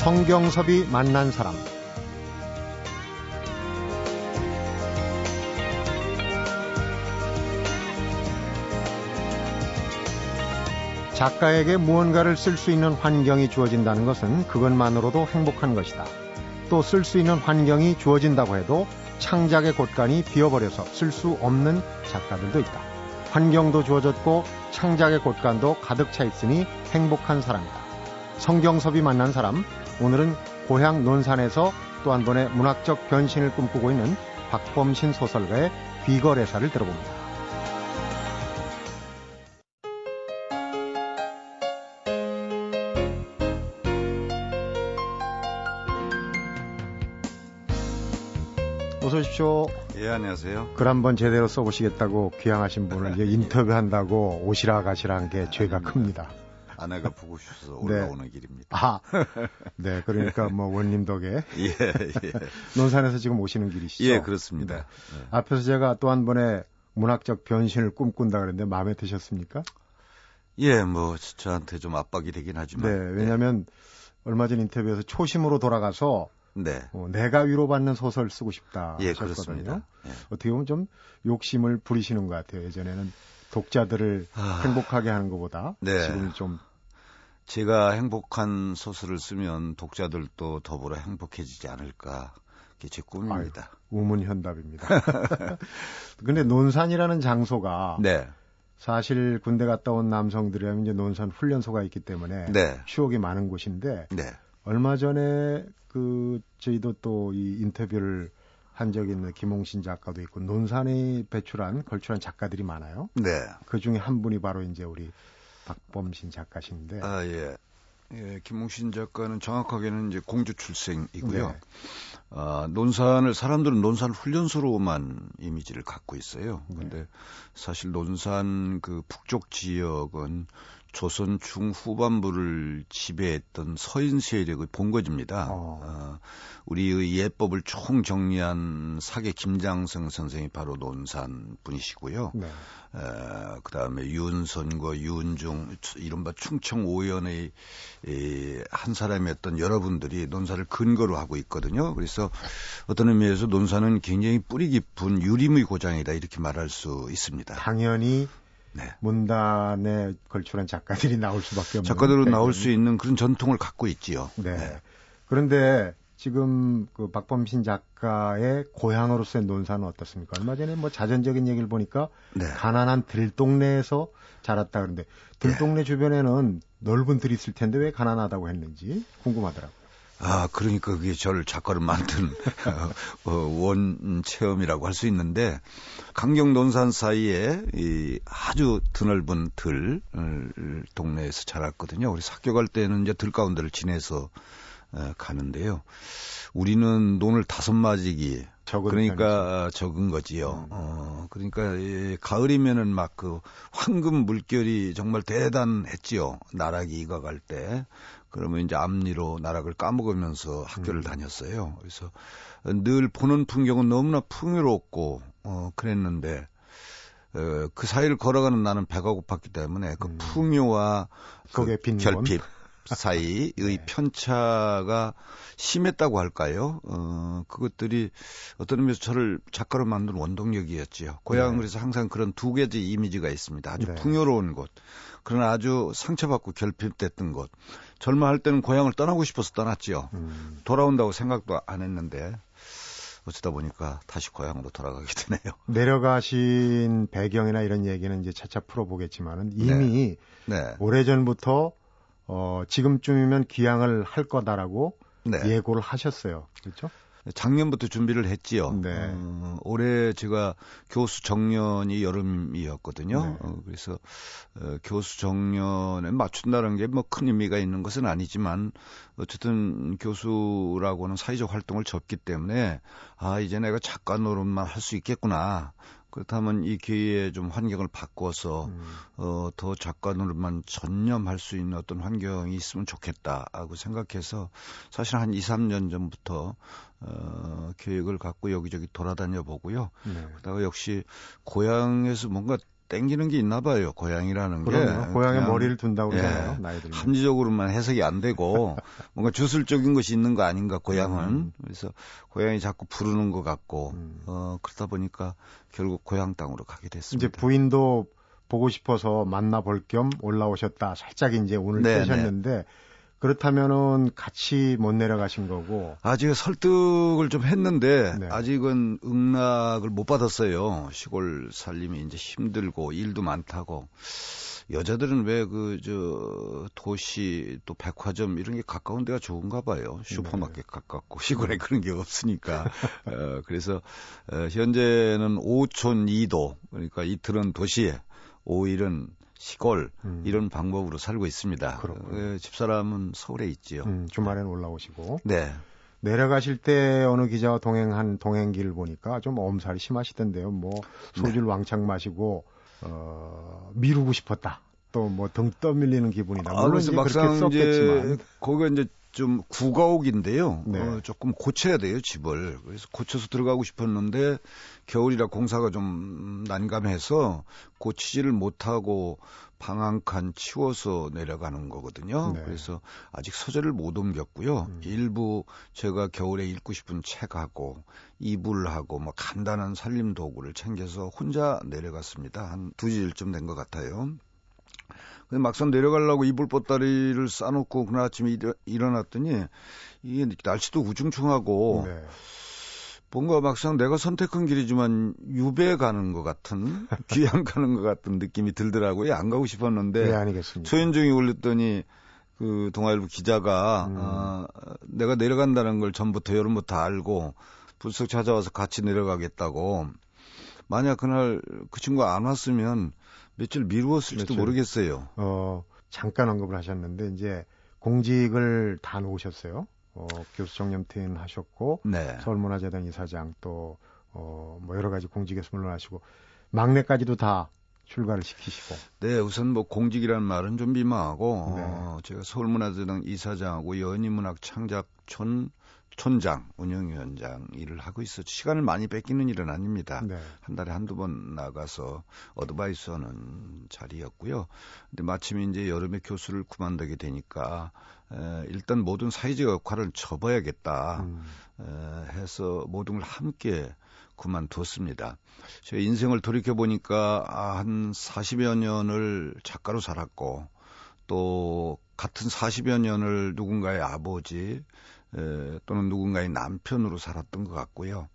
성경섭이 만난 사람 작가에게 무언가를 쓸 수 있는 환경이 주어진다는 것은 그것만으로도 행복한 것이다. 또 쓸 수 있는 환경이 주어진다고 해도 창작의 곳간이 비어버려서 쓸 수 없는 작가들도 있다. 환경도 주어졌고 창작의 곳간도 가득 차 있으니 행복한 사람이다. 성경섭이 만난 사람, 오늘은 고향 논산에서 또 한 번의 문학적 변신을 꿈꾸고 있는 박범신 소설가의 귀거래사를 들어봅니다. 어서 오십시오. 예, 안녕하세요. 글 한번 제대로 써보시겠다고 귀향하신 분을 이제 인터뷰한다고 오시라 가시라 한 게 죄가 큽니다. 아내가 보고 싶어서 네. 올라오는 길입니다. 아, 네, 그러니까 뭐 원님 덕에 예, 예. 논산에서 지금 오시는 길이시죠? 예, 그렇습니다. 네. 네. 앞에서 제가 또 한 번의 문학적 변신을 꿈꾼다 그랬는데 마음에 드셨습니까? 예, 뭐 저한테 좀 압박이 되긴 네, 하지만. 왜냐하면 얼마 전 인터뷰에서 초심으로 돌아가서 네. 어, 내가 위로받는 소설 쓰고 싶다 예, 하셨거든요. 그렇습니다. 예. 어떻게 보면 좀 욕심을 부리시는 것 같아요. 예전에는 독자들을 아. 행복하게 하는 것보다 네. 지금 좀 제가 행복한 소설을 쓰면 독자들도 더불어 행복해지지 않을까. 그게 제 꿈입니다. 우문현답입니다. 근데 논산이라는 장소가 네. 사실 군대 갔다 온 남성들이라면 이제 논산 훈련소가 있기 때문에 네. 추억이 많은 곳인데 네. 얼마 전에 그 저희도 또 이 인터뷰를 한 적이 있는 김홍신 작가도 있고 논산에 배출한 걸출한 작가들이 많아요. 네. 그 중에 한 분이 바로 이제 우리 박범신 작가신데 아, 예. 예, 김홍신 작가는 정확하게는 이제 공주 출생이고요. 네. 아, 논산을 사람들은 논산 훈련소로만 이미지를 갖고 있어요. 네. 근데 사실 논산 그 북쪽 지역은 조선 중후반부를 지배했던 서인 세력의 본거지입니다. 어. 어, 우리의 예법을 총 정리한 사계 김장성 선생이 바로 논산 분이시고요. 네. 어, 그 다음에 윤선과 윤중, 이른바 충청 오연의 이, 한 사람이었던 여러분들이 논산을 근거로 하고 있거든요. 그래서 어떤 의미에서 논산은 굉장히 뿌리 깊은 유림의 고장이다 이렇게 말할 수 있습니다. 당연히 네. 문단에 걸출한 작가들이 나올 수밖에 없는 작가들은 나올 배경이. 수 있는 그런 전통을 갖고 있지요. 네. 그런데 지금 그 박범신 작가의 고향으로서의 논산은 어떻습니까? 얼마 전에 뭐 자전적인 얘기를 보니까 네. 가난한 들동네에서 자랐다 그러는데 들동네 주변에는 넓은 들이 있을 텐데 왜 가난하다고 했는지 궁금하더라고요. 아, 그러니까 그게 저를 작가로 만든 어, 원 체험이라고 할 수 있는데 강경 논산 사이에 이 아주 드넓은 들 을, 동네에서 자랐거든요. 우리 학교 갈 때는 이제 들 가운데를 지내서 어, 가는데요. 우리는 논을 다섯 마지기 적은 그러니까 적은 거지요. 어, 그러니까 이 가을이면은 막 그 황금 물결이 정말 대단했지요. 나락이 익어갈 때. 그러면 이제 앞니로 나락을 까먹으면서 학교를 음. 다녔어요. 그래서 늘 보는 풍경은 너무나 풍요롭고 어 그랬는데 어, 그 사이를 걸어가는 나는 배가 고팠기 때문에 그 음. 풍요와 그. 결핍 사이의 네. 편차가 심했다고 할까요? 어, 그것들이 어떤 의미에서 저를 작가로 만든 원동력이었지요. 고향 네. 그래서 항상 그런 두 가지 이미지가 있습니다. 아주 네. 풍요로운 곳, 그러나 아주 상처받고 결핍됐던 곳. 젊어 할 때는 고향을 떠나고 싶어서 떠났지요. 음, 돌아온다고 생각도 안 했는데 어쩌다 보니까 다시 고향으로 돌아가게 되네요. 내려가신 배경이나 이런 얘기는 이제 차차 풀어보겠지만은 이미 네, 오래전부터 어, 지금쯤이면 귀향을 할 거다라고 네. 예고를 하셨어요. 그렇죠? 작년부터 준비를 했지요. 네. 어, 올해 제가 교수 정년이 여름이었거든요. 네. 어, 그래서 어, 교수 정년에 맞춘다는 게 뭐 큰 의미가 있는 것은 아니지만 어쨌든 교수라고는 사회적 활동을 접기 때문에 아 이제 내가 작가 노릇만 할 수 있겠구나. 그렇다면 이 기회에 좀 환경을 바꿔서 음, 어, 더 작가 노릇만 전념할 수 있는 어떤 환경이 있으면 좋겠다고 생각해서 사실 한 2, 3년 전부터 어, 계획을 갖고 여기저기 돌아다녀 보고요. 네. 그다가 역시 고향에서 뭔가 땡기는 게 있나 봐요. 고향이라는 게. 고향에 머리를 둔다고 그러잖아요. 예, 나이들 합리적으로만 해석이 안 되고 뭔가 주술적인 것이 있는 거 아닌가 고향은. 음. 그래서 고향이 자꾸 부르는 것 같고 음. 어 그러다 보니까 결국 고향 땅으로 가게 됐습니다. 이제 부인도 보고 싶어서 만나볼 겸 올라오셨다. 살짝 이제 오늘 네, 떼셨는데 네. 그렇다면은 같이 못 내려가신 거고. 아직 설득을 좀 했는데 네. 아직은 응낙을 못 받았어요. 시골 살림이 이제 힘들고 일도 많다고. 여자들은 왜 그 저 도시 또 백화점 이런 게 가까운 데가 좋은가 봐요. 슈퍼마켓 네. 가깝고 시골에 그런 게 없으니까. 어 그래서 어 현재는 5촌 2도 그러니까 이틀은 도시에 5일은 시골 음. 이런 방법으로 살고 있습니다. 그렇군요. 어, 집사람은 서울에 있지요. 음, 주말에는 올라오시고. 네. 내려가실 때 어느 기자와 동행한 동행길 보니까 좀 엄살이 심하시던데요. 뭐 소주를 네. 왕창 마시고 어 미루고 싶었다. 또 뭐 등 떠밀리는 기분이다. 물론 아, 이제 막상 썼겠지만. 거기가 이제 좀 구가옥인데요. 네. 어, 조금 고쳐야 돼요 집을. 그래서 고쳐서 들어가고 싶었는데 겨울이라 공사가 좀 난감해서 고치지를 못하고 방 한 칸 치워서 내려가는 거거든요. 네. 그래서 아직 서재를 못 옮겼고요. 음. 일부 제가 겨울에 읽고 싶은 책하고 이불하고 뭐 간단한 살림 도구를 챙겨서 혼자 내려갔습니다. 한두 시일쯤 된 것 같아요. 근데 막상 내려가려고 이불 보따리를 싸놓고 그날 아침에 일어, 났더니 이게 날씨도 우중충하고 네. 뭔가 막상 내가 선택한 길이지만 유배 가는 것 같은 귀양 가는 것 같은 느낌이 들더라고요. 안 가고 싶었는데 네, 아니겠습니까. 소현중이 올렸더니 그 동아일보 기자가 음. 어, 내가 내려간다는 걸 전부터 여름부터 알고 불쑥 찾아와서 같이 내려가겠다고 만약 그날 그 친구가 안 왔으면 며칠 미루었을지도 며칠, 모르겠어요. 어, 잠깐 언급을 하셨는데 이제 공직을 다 놓으셨어요. 어, 교수 정년퇴임 하셨고 네. 서울문화재단 이사장 또 어, 뭐 여러 가지 공직에서 물러나시고 막내까지도 다 출가를 시키시고. 네, 우선 뭐 공직이라는 말은 좀 미망하고 네. 어, 제가 서울문화재단 이사장하고 연희문학 창작촌 촌장, 운영위원장 일을 하고 있어 시간을 많이 뺏기는 일은 아닙니다. 네. 한 달에 한두 번 나가서 어드바이스 하는 자리였고요. 근데 마침 이제 여름에 교수를 그만두게 되니까 에, 일단 모든 사회적 역할을 접어야겠다 음. 에, 해서 모든 걸 함께 그만두었습니다. 제 인생을 돌이켜 보니까 아, 한 40여 년을 작가로 살았고 또 같은 40여 년을 누군가의 아버지 에, 또는 누군가의 남편으로 살았던 것 같고요.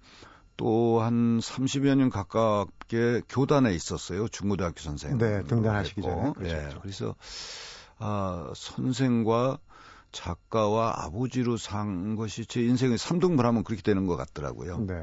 또 한 30여 년 가깝게 교단에 있었어요. 중고등학교 선생. 네, 등단하시기 전에. 네, 그래서 아, 선생과 작가와 아버지로 산 것이 제 인생의 3등분 하면 그렇게 되는 것 같더라고요. 네.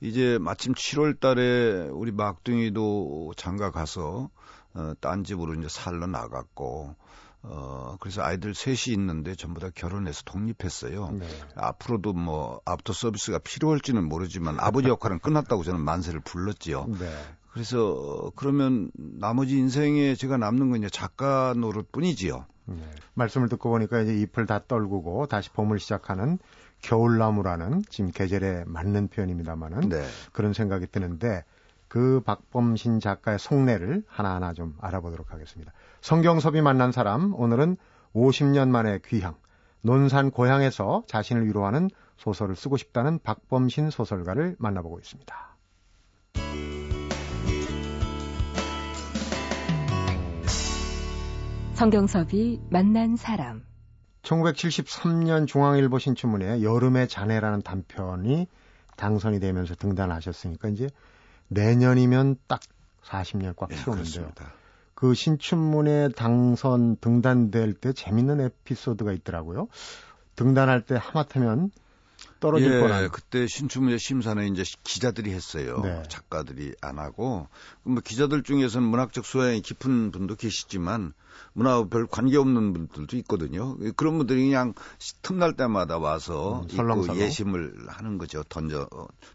이제 마침 7월 달에 우리 막둥이도 장가 가서 어, 딴 집으로 이제 살러 나갔고 어, 그래서 아이들 셋이 있는데 전부 다 결혼해서 독립했어요. 네. 앞으로도 뭐 아프터 서비스가 필요할지는 모르지만 아버지 역할은 끝났다고 저는 만세를 불렀지요. 네. 그래서 그러면 나머지 인생에 제가 남는 건 이제 작가 노릇 뿐이지요. 네. 말씀을 듣고 보니까 이제 잎을 다 떨구고 다시 봄을 시작하는 겨울나무라는 지금 계절에 맞는 표현입니다만은 네. 그런 생각이 드는데 그 박범신 작가의 속내를 하나하나 좀 알아보도록 하겠습니다. 성경섭이 만난 사람, 오늘은 50년 만에 귀향, 논산 고향에서 자신을 위로하는 소설을 쓰고 싶다는 박범신 소설가를 만나보고 있습니다. 성경섭이 만난 사람 1973년 중앙일보 신춘문예 여름의 자네라는 단편이 당선이 되면서 등단하셨으니까 이제 내년이면 딱 40년 꽉 채우는데요. 네, 그 신춘문예 당선 등단될 때 재밌는 에피소드가 있더라고요. 등단할 때 하마터면 떨어질 예, 뻔한. 그때 신춘문예 심사는 이제 기자들이 했어요. 네. 작가들이 안 하고. 뭐 기자들 중에서는 문학적 소양이 깊은 분도 계시지만 문화와 별 관계 없는 분들도 있거든요. 그런 분들이 그냥 틈날 때마다 와서 음, 예심을 하는 거죠. 던져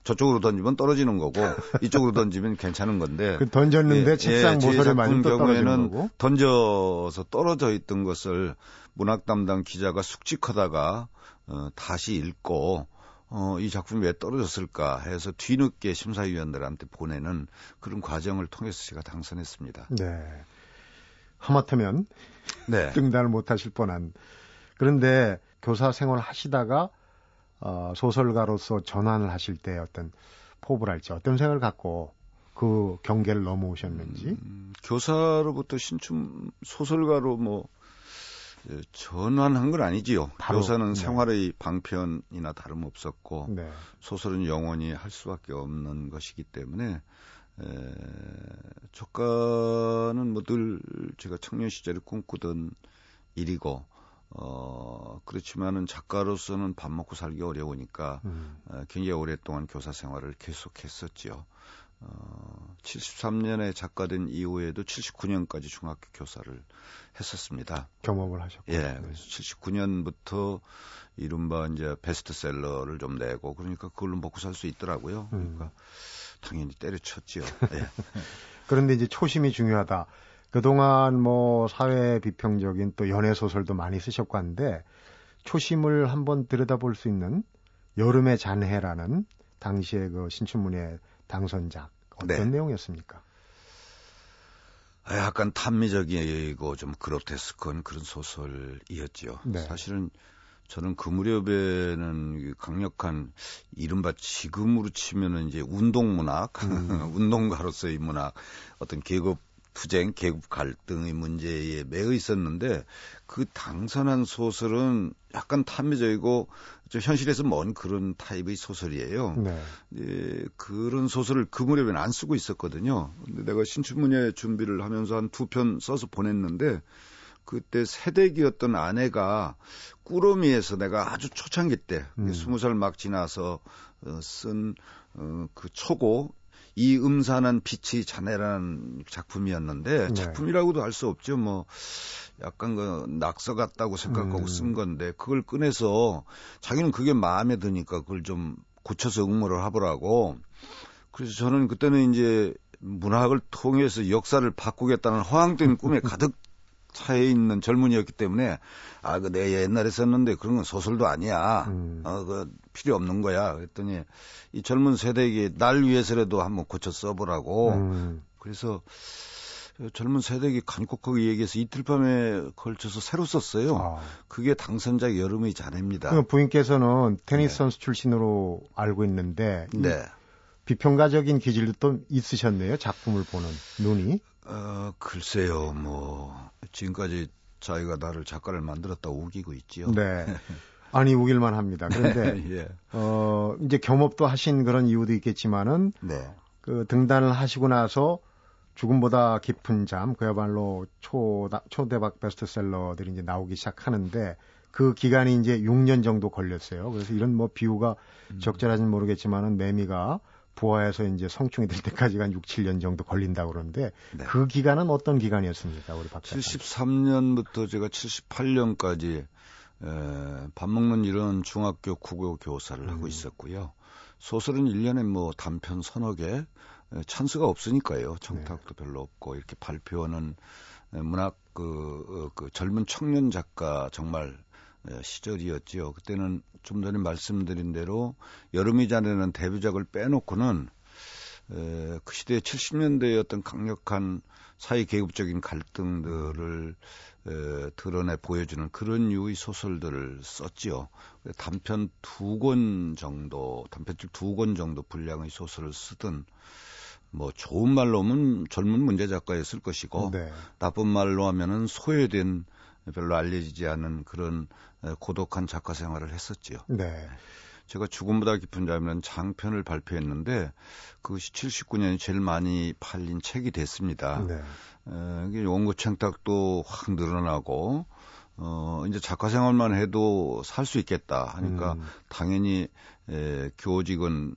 저쪽으로 던지면 떨어지는 거고 이쪽으로 던지면 괜찮은 건데. 그 던졌는데 예, 책상 예, 모서리 많이 경우에는 거고? 던져서 떨어져 있던 것을 문학 담당 기자가 숙직하다가 어, 다시 읽고 어, 이 작품이 왜 떨어졌을까 해서 뒤늦게 심사위원들한테 보내는 그런 과정을 통해서 제가 당선했습니다. 네. 하마터면 네. 등단을 못하실 뻔한 그런데 교사 생활 하시다가 어, 소설가로서 전환을 하실 때 어떤 포부랄지 어떤 생각을 갖고 그 경계를 넘어오셨는지 음, 교사로부터 신춘 소설가로 뭐 예, 전환한 건 아니지요. 바로, 교사는 네. 생활의 방편이나 다름없었고 네. 소설은 영원히 할 수밖에 없는 것이기 때문에 에, 조카는 뭐 늘 제가 청년 시절에 꿈꾸던 일이고 어 그렇지만은 작가로서는 밥 먹고 살기 어려우니까 음. 어, 굉장히 오랫동안 교사 생활을 계속했었지요. 어, 73년에 작가된 이후에도 79년까지 중학교 교사를 했었습니다. 경험을 하셨고 예, 네. 그래서 79년부터 이른바 이제 베스트셀러를 좀 내고 그러니까 그걸로 먹고 살 수 있더라고요. 음. 그러니까 당연히 때려쳤지요. 예. 그런데 이제 초심이 중요하다. 그동안 뭐 사회 비평적인 또 연애 소설도 많이 쓰셨고 한데 초심을 한번 들여다볼 수 있는 여름의 잔해라는 당시의 그 신춘문예 당선작 어떤 네. 내용이었습니까? 아, 약간 탐미적이고 좀 그로테스크한 그런 소설이었지요. 네. 사실은 저는 그 무렵에는 이 강력한 이른바 지금으로 치면은 이제 운동문학, 음. 운동가로서의 문학, 어떤 계급 투쟁, 계급 갈등의 문제에 매여 있었는데 그 당선한 소설은 약간 탐미적이고 좀 현실에서 먼 그런 타입의 소설이에요. 네. 예, 그런 소설을 그 무렵에는 안 쓰고 있었거든요. 근데 내가 신춘문예 준비를 하면서 한 두 편 써서 보냈는데 그때 새댁이었던 아내가 꾸러미에서 내가 아주 초창기 때 음. 스무 살막 지나서 어, 쓴 어, 그 초고 이 음산한 빛이 자네라는 작품이었는데 네. 작품이라고도 할수 없죠. 뭐 약간 그 낙서 같다고 생각하고 음. 쓴 건데 그걸 꺼내서 자기는 그게 마음에 드니까 그걸 좀 고쳐서 응모를 하더라고. 그래서 저는 그때는 이제 문학을 통해서 역사를 바꾸겠다는 허황된 꿈에 가득 차에 있는 젊은이였기 때문에 아, 그 내 옛날에 썼는데 그런 건 소설도 아니야. 음. 어, 그 필요 없는 거야. 그랬더니 이 젊은 세대에게 날 위해서라도 한번 고쳐 써보라고. 음. 그래서 젊은 세대에게 간곡하게 얘기해서 이틀 밤에 걸쳐서 새로 썼어요. 아. 그게 당선작 여름의 자네입니다. 그 부인께서는 테니스 네. 선수 출신으로 알고 있는데 이 네. 비평가적인 기질도 또 있으셨네요. 작품을 보는 눈이. 어, 글쎄요, 뭐, 지금까지 자기가 나를 작가를 만들었다고 우기고 있지요. 네. 아니 우길만 합니다. 그런데 예. 어 이제 겸업도 하신 그런 이유도 있겠지만은 네. 그 등단을 하시고 나서 죽음보다 깊은 잠 그야말로 초 초대박 베스트셀러들이 이제 나오기 시작하는데 그 기간이 이제 6년 정도 걸렸어요. 그래서 이런 뭐 비유가 음. 적절하진 모르겠지만은 매미가 부화해서 이제 성충이 될 때까지가 한 6, 7년 정도 걸린다고 그러는데 네. 그 기간은 어떤 기간이었습니까, 우리 박 작가? 73년부터 제가 78년까지 에, 밥 먹는 일은 중학교 국어 교사를 하고 음. 있었고요. 소설은 1년에 뭐 단편 서너 개 에, 찬스가 없으니까요. 청탁도 네. 별로 없고 이렇게 발표하는 에, 문학 그, 어, 그 젊은 청년 작가 정말 에, 시절이었지요. 그때는 좀 전에 말씀드린 대로 여름이 자네는 데뷔작을 빼놓고는 에, 그 시대 70년대의 어떤 강력한 사회 계급적인 갈등들을 에, 드러내 보여주는 그런 유의 소설들을 썼지요. 단편 두 권 정도, 단편집 두 권 정도 분량의 소설을 쓰든 뭐 좋은 말로 하면 젊은 문제 작가였을 것이고 네. 나쁜 말로 하면은 소외된 별로 알려지지 않은 그런 에, 고독한 작가 생활을 했었지요. 네. 제가 죽음보다 깊은 잠이라는 장편을 발표했는데 그것이 79년이 제일 많이 팔린 책이 됐습니다. 네. 에, 이게 원고 청탁도 확 늘어나고 어 이제 작가 생활만 해도 살 수 있겠다 하니까 음. 당연히 에, 교직은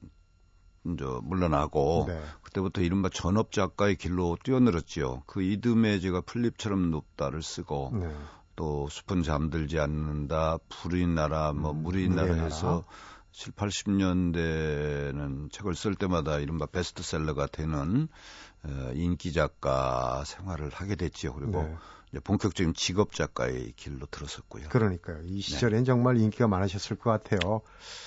이제 물러나고 네. 그때부터 이른바 전업 작가의 길로 뛰어들었지요. 그 이듬해 제가 플립처럼 높다를 쓰고 네. 또 숲은 잠들지 않는다, 불인 나라, 뭐 음, 물의 나라 해서 7, 80년대는 책을 쓸 때마다 이른바 베스트셀러가 되는 어, 인기 작가 생활을 하게 됐지요. 그리고 네. 이제 본격적인 직업 작가의 길로 들어섰고요. 그러니까요. 이 시절엔 네. 정말 인기가 많으셨을 것 같아요. 뭐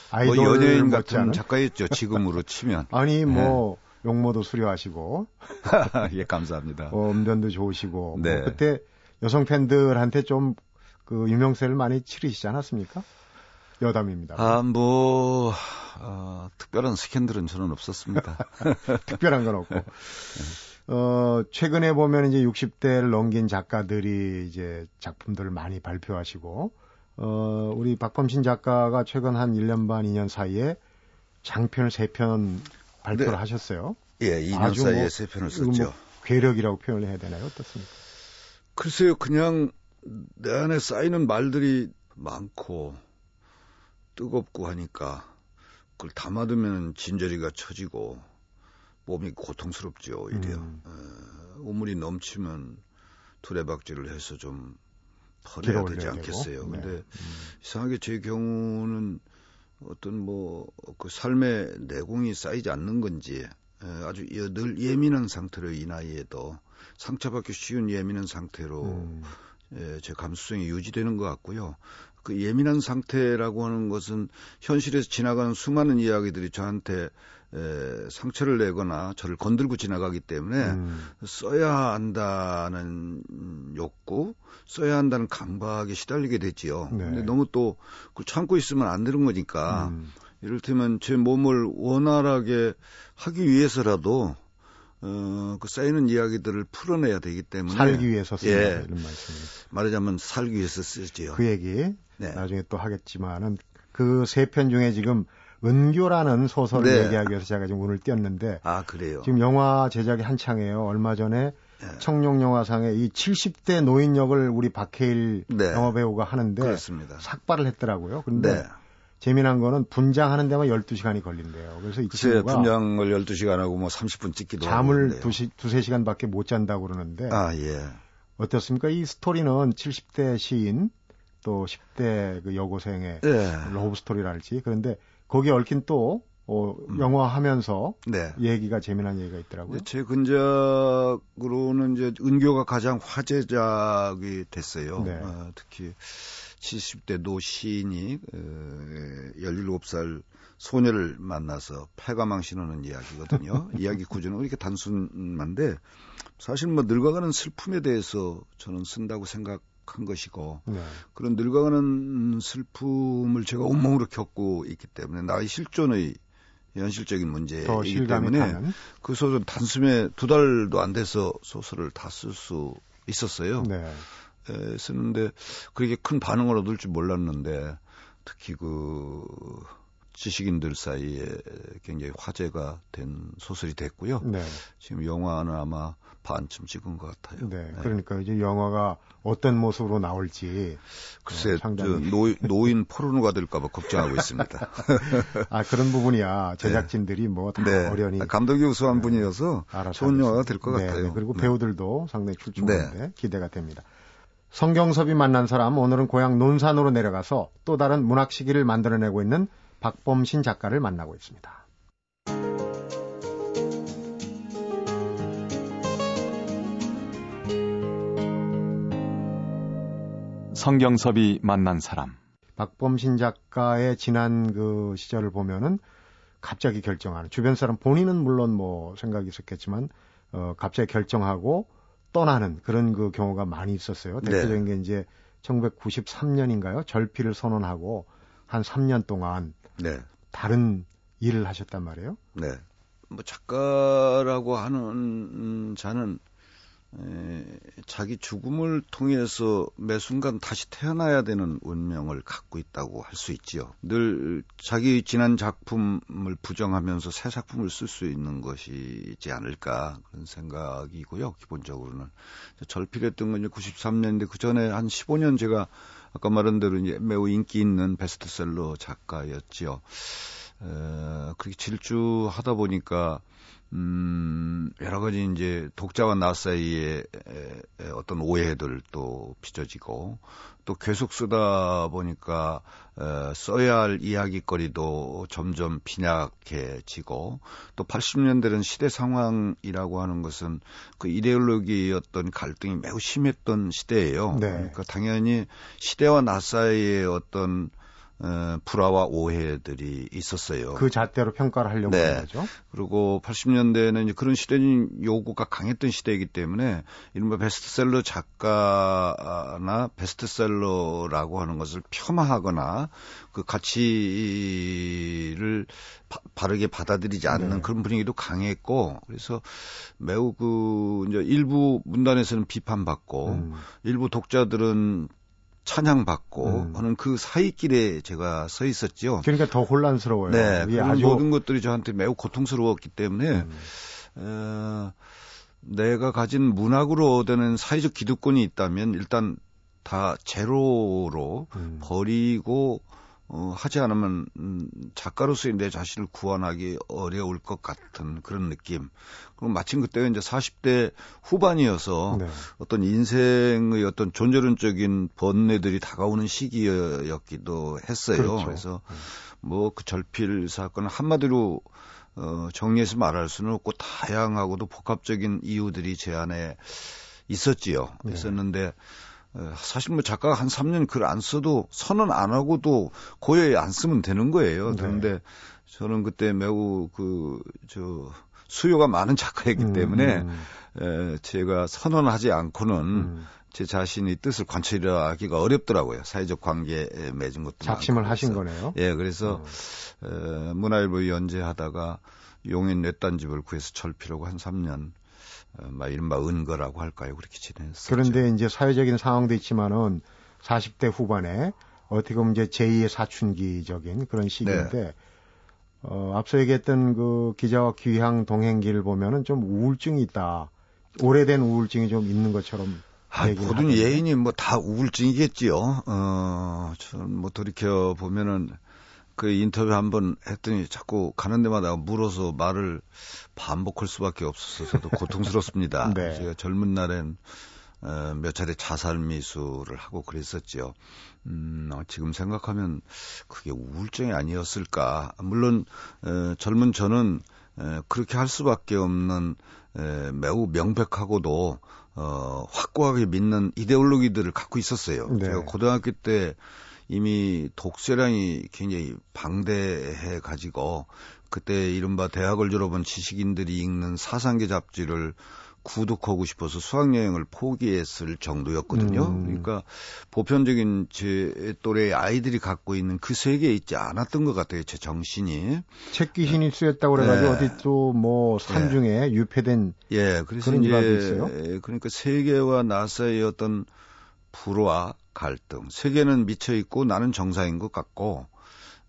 아이돌 뭐 연예인 같은 않은? 작가였죠. 지금으로 치면. 아니 뭐 네. 용모도 수려하시고. 예, 감사합니다. 어, 음변도 좋으시고. 뭐 네. 뭐 그때 여성 팬들한테 좀 그 유명세를 많이 치르시지 않았습니까? 여담입니다. 아, 뭐, 어, 특별한 스캔들은 저는 없었습니다. 특별한 건 없고. 네. 어, 최근에 보면 이제 60대를 넘긴 작가들이 이제 작품들을 많이 발표하시고, 어, 우리 박범신 작가가 최근 한 1년 반, 2년 사이에 장편을 3편 발표를 네. 하셨어요. 예, 2년 사이에 뭐, 3편을 썼죠. 뭐 괴력이라고 표현을 해야 되나요? 어떻습니까? 글쎄요, 그냥 내 안에 쌓이는 말들이 많고, 뜨겁고 하니까, 그걸 담아두면 진저리가 처지고, 몸이 고통스럽죠 오히려 음. 어, 우물이 넘치면 두레박질을 해서 좀 버려야 되지 않겠어요. 네. 근데 음. 이상하게 제 경우는 어떤 뭐 그 삶의 내공이 쌓이지 않는 건지 에, 아주 늘 예민한 상태로 이 나이에도 상처받기 쉬운 예민한 상태로 음. 에, 제 감수성이 유지되는 것 같고요. 그 예민한 상태라고 하는 것은 현실에서 지나가는 수많은 이야기들이 저한테 에, 상처를 내거나 저를 건들고 지나가기 때문에 음. 써야 한다는 욕구, 써야 한다는 강박에 시달리게 되지요. 네. 근데 너무 또 그 참고 있으면 안 되는 거니까 음. 이를테면 제 몸을 원활하게 하기 위해서라도 어, 그 쌓이는 이야기들을 풀어내야 되기 때문에 살기 위해서 쓰는 예, 이런 말씀이 말하자면 살기 위해서 쓰지요. 그 얘기 네. 나중에 또 하겠지만은 그 세 편 중에 지금 은교라는 소설을 네. 얘기하기 위해서 제가 지금 오늘 띄었는데 아 그래요. 지금 영화 제작이 한창이에요. 얼마 전에 네. 청룡 영화상에 이 70대 노인 역을 우리 박해일 네. 영화 배우가 하는데 그렇습니다. 삭발을 했더라고요. 근데 네. 재미난 거는 분장하는 데만 12시간이 걸린대요. 그래서 이 친구가 분장을 12시간 하고 뭐 30분 찍기도 잠을 2시, 2, 3시간밖에 못 잔다고 그러는데 아, 예. 어떻습니까? 이 스토리는 70대 시인 또 10대 그 여고생의 예. 러브 스토리랄지 그런데 거기에 얽힌 또 어, 음. 영화 하면서 네. 얘기가 재미난 얘기가 있더라고요. 제 근작으로는 이제 은교가 가장 화제작이 됐어요. 네. 어, 특히 70대 노 시인이 어, 17살 소녀를 만나서 패가망신하는 이야기거든요. 이야기 구조는 이렇게 단순한데 사실 뭐 늙어가는 슬픔에 대해서 저는 쓴다고 생각한 것이고 네. 그런 늙어가는 슬픔을 제가 온몸으로 겪고 있기 때문에 나의 실존의 현실적인 문제이기 때문에 타는? 그 소설 단숨에 두 달도 안 돼서 소설을 다 쓸 수 있었어요. 네. 에, 쓰는데 그렇게 큰 반응을 얻을 줄 몰랐는데 특히 그 지식인들 사이에 굉장히 화제가 된 소설이 됐고요. 네. 지금 영화는 아마 반쯤 찍은 것 같아요. 네, 네. 그러니까 이제 영화가 어떤 모습으로 나올지 글쎄 어, 상당히 노, 노인 포르노가 될까봐 걱정하고 있습니다. 아 그런 부분이야 제작진들이 뭐다 네. 어련히 감독이 우수한 네. 분이어서 좋은 영화가 될것 네, 같아요. 네, 그리고 배우들도 상당히 출중한데 기대가 됩니다. 성경섭이 만난 사람 오늘은 고향 논산으로 내려가서 또 다른 문학 시기를 만들어내고 있는 박범신 작가를 만나고 있습니다. 성경섭이 만난 사람. 박범신 작가의 지난 그 시절을 보면은 갑자기 결정하는 주변 사람 본인은 물론 뭐 생각이 있었겠지만 어 갑자기 결정하고 떠나는 그런 그 경우가 많이 있었어요. 네. 대표적인 네. 게 이제 1993년인가요? 절필을 선언하고 한 3년 동안 네. 다른 일을 하셨단 말이에요. 네. 뭐 작가라고 하는 자는 에, 자기 죽음을 통해서 매 순간 다시 태어나야 되는 운명을 갖고 있다고 할 수 있지요. 늘 자기 지난 작품을 부정하면서 새 작품을 쓸 수 있는 것이지 않을까 그런 생각이고요. 기본적으로는 절필했던 건 93년인데 그 전에 한 15년 제가 아까 말한 대로 이제 매우 인기 있는 베스트셀러 작가였지요. 에, 그렇게 질주하다 보니까 음, 여러 가지 이제 독자와 나 사이에 어떤 오해들 또 빚어지고 또 계속 쓰다 보니까 에, 써야 할 이야기거리도 점점 빈약해지고 또 80년대는 시대 상황이라고 하는 것은 그 이데올로기였던 갈등이 매우 심했던 시대예요. 네. 그러니까 당연히 시대와 나 사이의 어떤 어, 불화와 오해들이 있었어요. 그 잣대로 평가를 하려고 네. 하는 거죠. 그리고 80년대는 이제 그런 시대는 요구가 강했던 시대이기 때문에 이른바 베스트셀러 작가나 베스트셀러라고 하는 것을 폄하하거나 그 가치를 바, 바르게 받아들이지 않는 네. 그런 분위기도 강했고 그래서 매우 그 이제 일부 문단에서는 비판받고 음. 일부 독자들은 찬양받고 음. 하는 그 사이길에 제가 서 있었죠. 그러니까 더 혼란스러워요. 네, 아주... 모든 것들이 저한테 매우 고통스러웠기 때문에 음. 어, 내가 가진 문학으로 얻는 사회적 기득권이 있다면 일단 다 제로로 음. 버리고 어, 하지 않으면 음, 작가로서의 내 자신을 구원하기 어려울 것 같은 그런 느낌. 그리고 마침 그때가 이제 40대 후반이어서 네. 어떤 인생의 어떤 존재론적인 번뇌들이 다가오는 시기였기도 했어요. 그렇죠. 그래서 네. 뭐그 절필 사건은 한마디로 어, 정리해서 말할 수는 없고 다양하고도 복합적인 이유들이 제 안에 있었지요. 네. 있었는데 사실 뭐 작가가 한 3년 글 안 써도 선언 안 하고도 고여에 안 쓰면 되는 거예요. 네. 그런데 저는 그때 매우 그, 저, 수요가 많은 작가이기 음, 때문에 음. 에, 제가 선언하지 않고는 음. 제 자신이 뜻을 관철하기가 어렵더라고요. 사회적 관계에 맺은 것도 작심을 하신 거네요. 예, 그래서 음. 에, 문화일보 연재하다가 용인 넷단집을 구해서 철피라고 한 3년 어, 막 이른바 은거라고 할까요? 그렇게 지냈었죠. 그런데 이제 사회적인 상황도 있지만은 40대 후반에 어떻게 보면 이제 제2의 사춘기적인 그런 시기인데 네. 어, 앞서 얘기했던 그 기자와 귀향 동행기를 보면은 좀 우울증이 있다. 오래된 우울증이 좀 있는 것처럼 아, 모든 예인이 뭐 다 우울증이겠지요. 어, 저뭐 돌이켜 보면은 그 인터뷰 한 번 했더니 자꾸 가는 데마다 물어서 말을 반복할 수밖에 없어서 저도 고통스럽습니다. 네. 제가 젊은 날엔 어, 몇 차례 자살 미수를 하고 그랬었죠. 음, 어, 지금 생각하면 그게 우울증이 아니었을까. 물론 어, 젊은 저는 에, 그렇게 할 수밖에 없는 에, 매우 명백하고도 어, 확고하게 믿는 이데올로기들을 갖고 있었어요. 네. 제가 고등학교 때 이미 독서량이 굉장히 방대해 가지고 그때 이른바 대학을 졸업한 지식인들이 읽는 사상계 잡지를 구독하고 싶어서 수학여행을 포기했을 정도였거든요. 음. 그러니까 보편적인 제 또래 아이들이 갖고 있는 그 세계에 있지 않았던 것 같아요. 제 정신이. 책 귀신이 쓰였다고 그래가지고 네. 어디 또 뭐 산중에 네. 유폐된 예, 그래서 그런 이제 있어요? 그러니까 세계와 나사의 어떤 불화 갈등. 세계는 미쳐 있고 나는 정상인 것 같고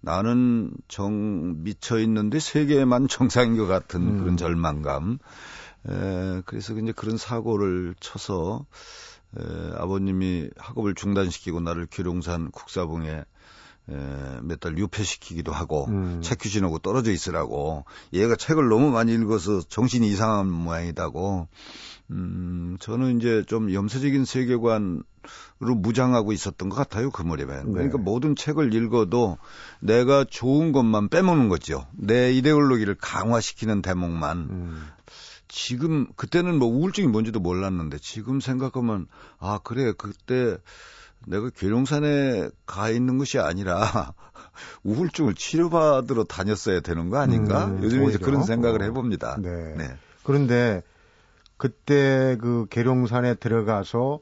나는 정 미쳐 있는데 세계만 정상인 것 같은 음. 그런 절망감. 에, 그래서 이제 그런 사고를 쳐서 에, 아버님이 학업을 중단시키고 나를 기룡산 국사봉에 몇 달 유폐시키기도 하고 음. 책 귀신하고 떨어져 있으라고 얘가 책을 너무 많이 읽어서 정신이 이상한 모양이다고 음, 저는 이제 좀 염세적인 세계관으로 무장하고 있었던 것 같아요, 그 무렵에. 네. 그러니까 모든 책을 읽어도 내가 좋은 것만 빼먹는 거죠. 내 이데올로기를 강화시키는 대목만. 음. 지금, 그때는 뭐 우울증이 뭔지도 몰랐는데 지금 생각하면, 아, 그래, 그때 내가 계룡산에 가 있는 것이 아니라 우울증을 치료받으러 다녔어야 되는 거 아닌가? 음, 요즘 이제 그런 생각을 해봅니다. 네. 네. 그런데 그때 그 계룡산에 들어가서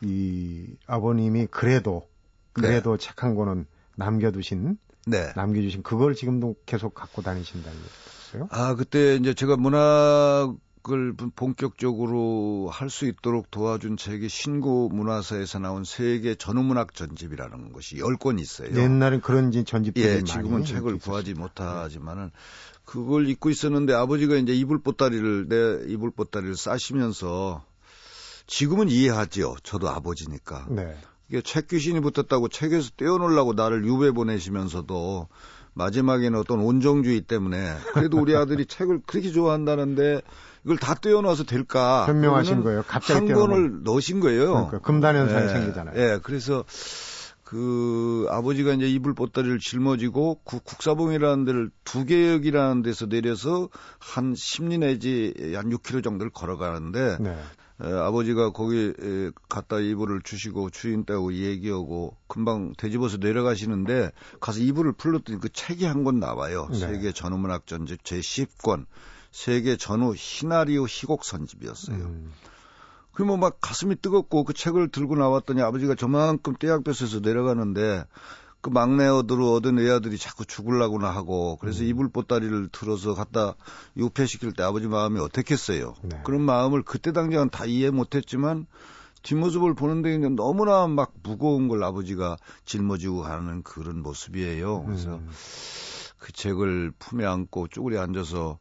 이 아버님이 그래도 그래도 네. 책한 권은 남겨두신 네. 남겨주신 그걸 지금도 계속 갖고 다니신다는 얘기였어요? 아 그때 이제 제가 문학 을 본격적으로 할 수 있도록 도와준 책이 신고 문화사에서 나온 세계 전후문학 전집이라는 것이 10권 있어요. 옛날엔 그런 전집들이 예, 지금은 책을 구하지 못하지만은 그걸 입고 있었는데 아버지가 이제 이불 보따리를 내 이불 보따리를 싸시면서 지금은 이해하지요. 저도 아버지니까. 네. 이게 책 귀신이 붙었다고 책에서 떼어놓으려고 나를 유배 보내시면서도 마지막에는 어떤 온정주의 때문에 그래도 우리 아들이 책을 그렇게 좋아한다는데 이걸 다 떼어놔서 될까? 변명하신 거예요. 갑자기 한. 권을 넣으신 거예요. 그러니까 금단현상이 예, 생기잖아요. 예, 그래서 그 아버지가 이제 이불 보따리를 짊어지고 국, 국사봉이라는 데를 두 개역이라는 데서 내려서 한 10리 내지 한 6km 정도를 걸어가는데 네. 에, 아버지가 거기 에, 갔다 이불을 주시고 주인 떼고 얘기하고 금방 되집어서 내려가시는데 가서 이불을 풀렀더니 그 책이 한 권 나와요. 네. 세계 전후문학 전집 제 10권 세계 전후 시나리오 희곡 선집이었어요. 음. 그러면 막 가슴이 뜨겁고 그 책을 들고 나왔더니 아버지가 저만큼 떼약볕에서 내려가는데 그 막내 어들로 얻은 애아들이 자꾸 죽을라고나 하고 그래서 음. 이불 보따리를 들어서 갖다 유폐시킬 때 아버지 마음이 어떻겠어요. 네. 그런 마음을 그때 당장은 다 이해 못했지만 뒷모습을 보는데 그냥 너무나 막 무거운 걸 아버지가 짊어지고 가는 그런 모습이에요. 그래서 음. 그 책을 품에 안고 쭈그려 앉아서 어,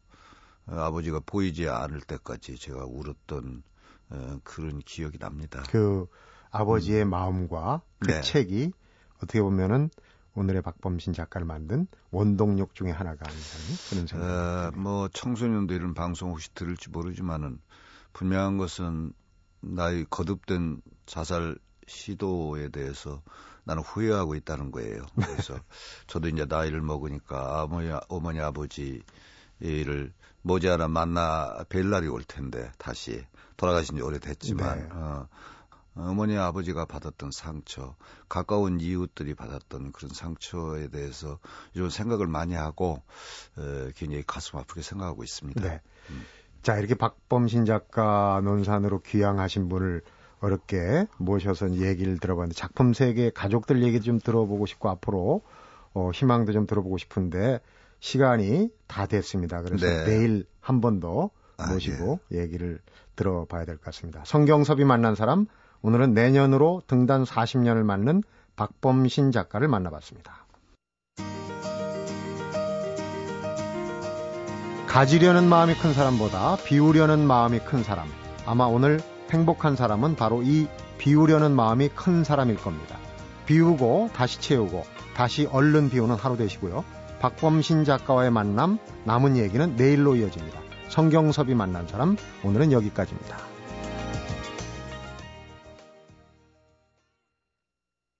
아버지가 보이지 않을 때까지 제가 울었던 어, 그런 기억이 납니다. 그 아버지의 마음과 그 네. 책이 어떻게 보면은 오늘의 박범신 작가를 만든 원동력 중에 하나가 아닌가 그런 생각이 어, 듭니다. 뭐 청소년도 이런 방송 혹시 들을지 모르지만은 분명한 것은 나의 거듭된 자살 시도에 대해서 나는 후회하고 있다는 거예요. 그래서 저도 이제 나이를 먹으니까 어머니, 어머니 아버지 를 머지않아 만나 뵐 날이 올 텐데 다시 돌아가신 지 오래됐지만 네. 어, 어머니 아버지가 받았던 상처, 가까운 이웃들이 받았던 그런 상처에 대해서 이런 생각을 많이 하고 에, 굉장히 가슴 아프게 생각하고 있습니다. 네. 자, 이렇게 박범신 작가 논산으로 귀향하신 분을 어렵게 모셔서 얘기를 들어봤는데 작품 세계 가족들 얘기 좀 들어보고 싶고 앞으로 어, 희망도 좀 들어보고 싶은데 시간이 다 됐습니다. 그래서 네. 내일 한 번더 아, 모시고 얘기를 들어봐야 될 것 같습니다. 성경섭이 만난 사람 오늘은 내년으로 등단 40년을 맞는 박범신 작가를 만나봤습니다. 가지려는 마음이 큰 사람보다 비우려는 마음이 큰 사람. 아마 오늘 행복한 사람은 바로 이 비우려는 마음이 큰 사람일 겁니다. 비우고 다시 채우고 다시 얼른 비우는 하루 되시고요. 박범신 작가와의 만남 남은 얘기는 내일로 이어집니다. 성경섭이 만난 사람 오늘은 여기까지입니다.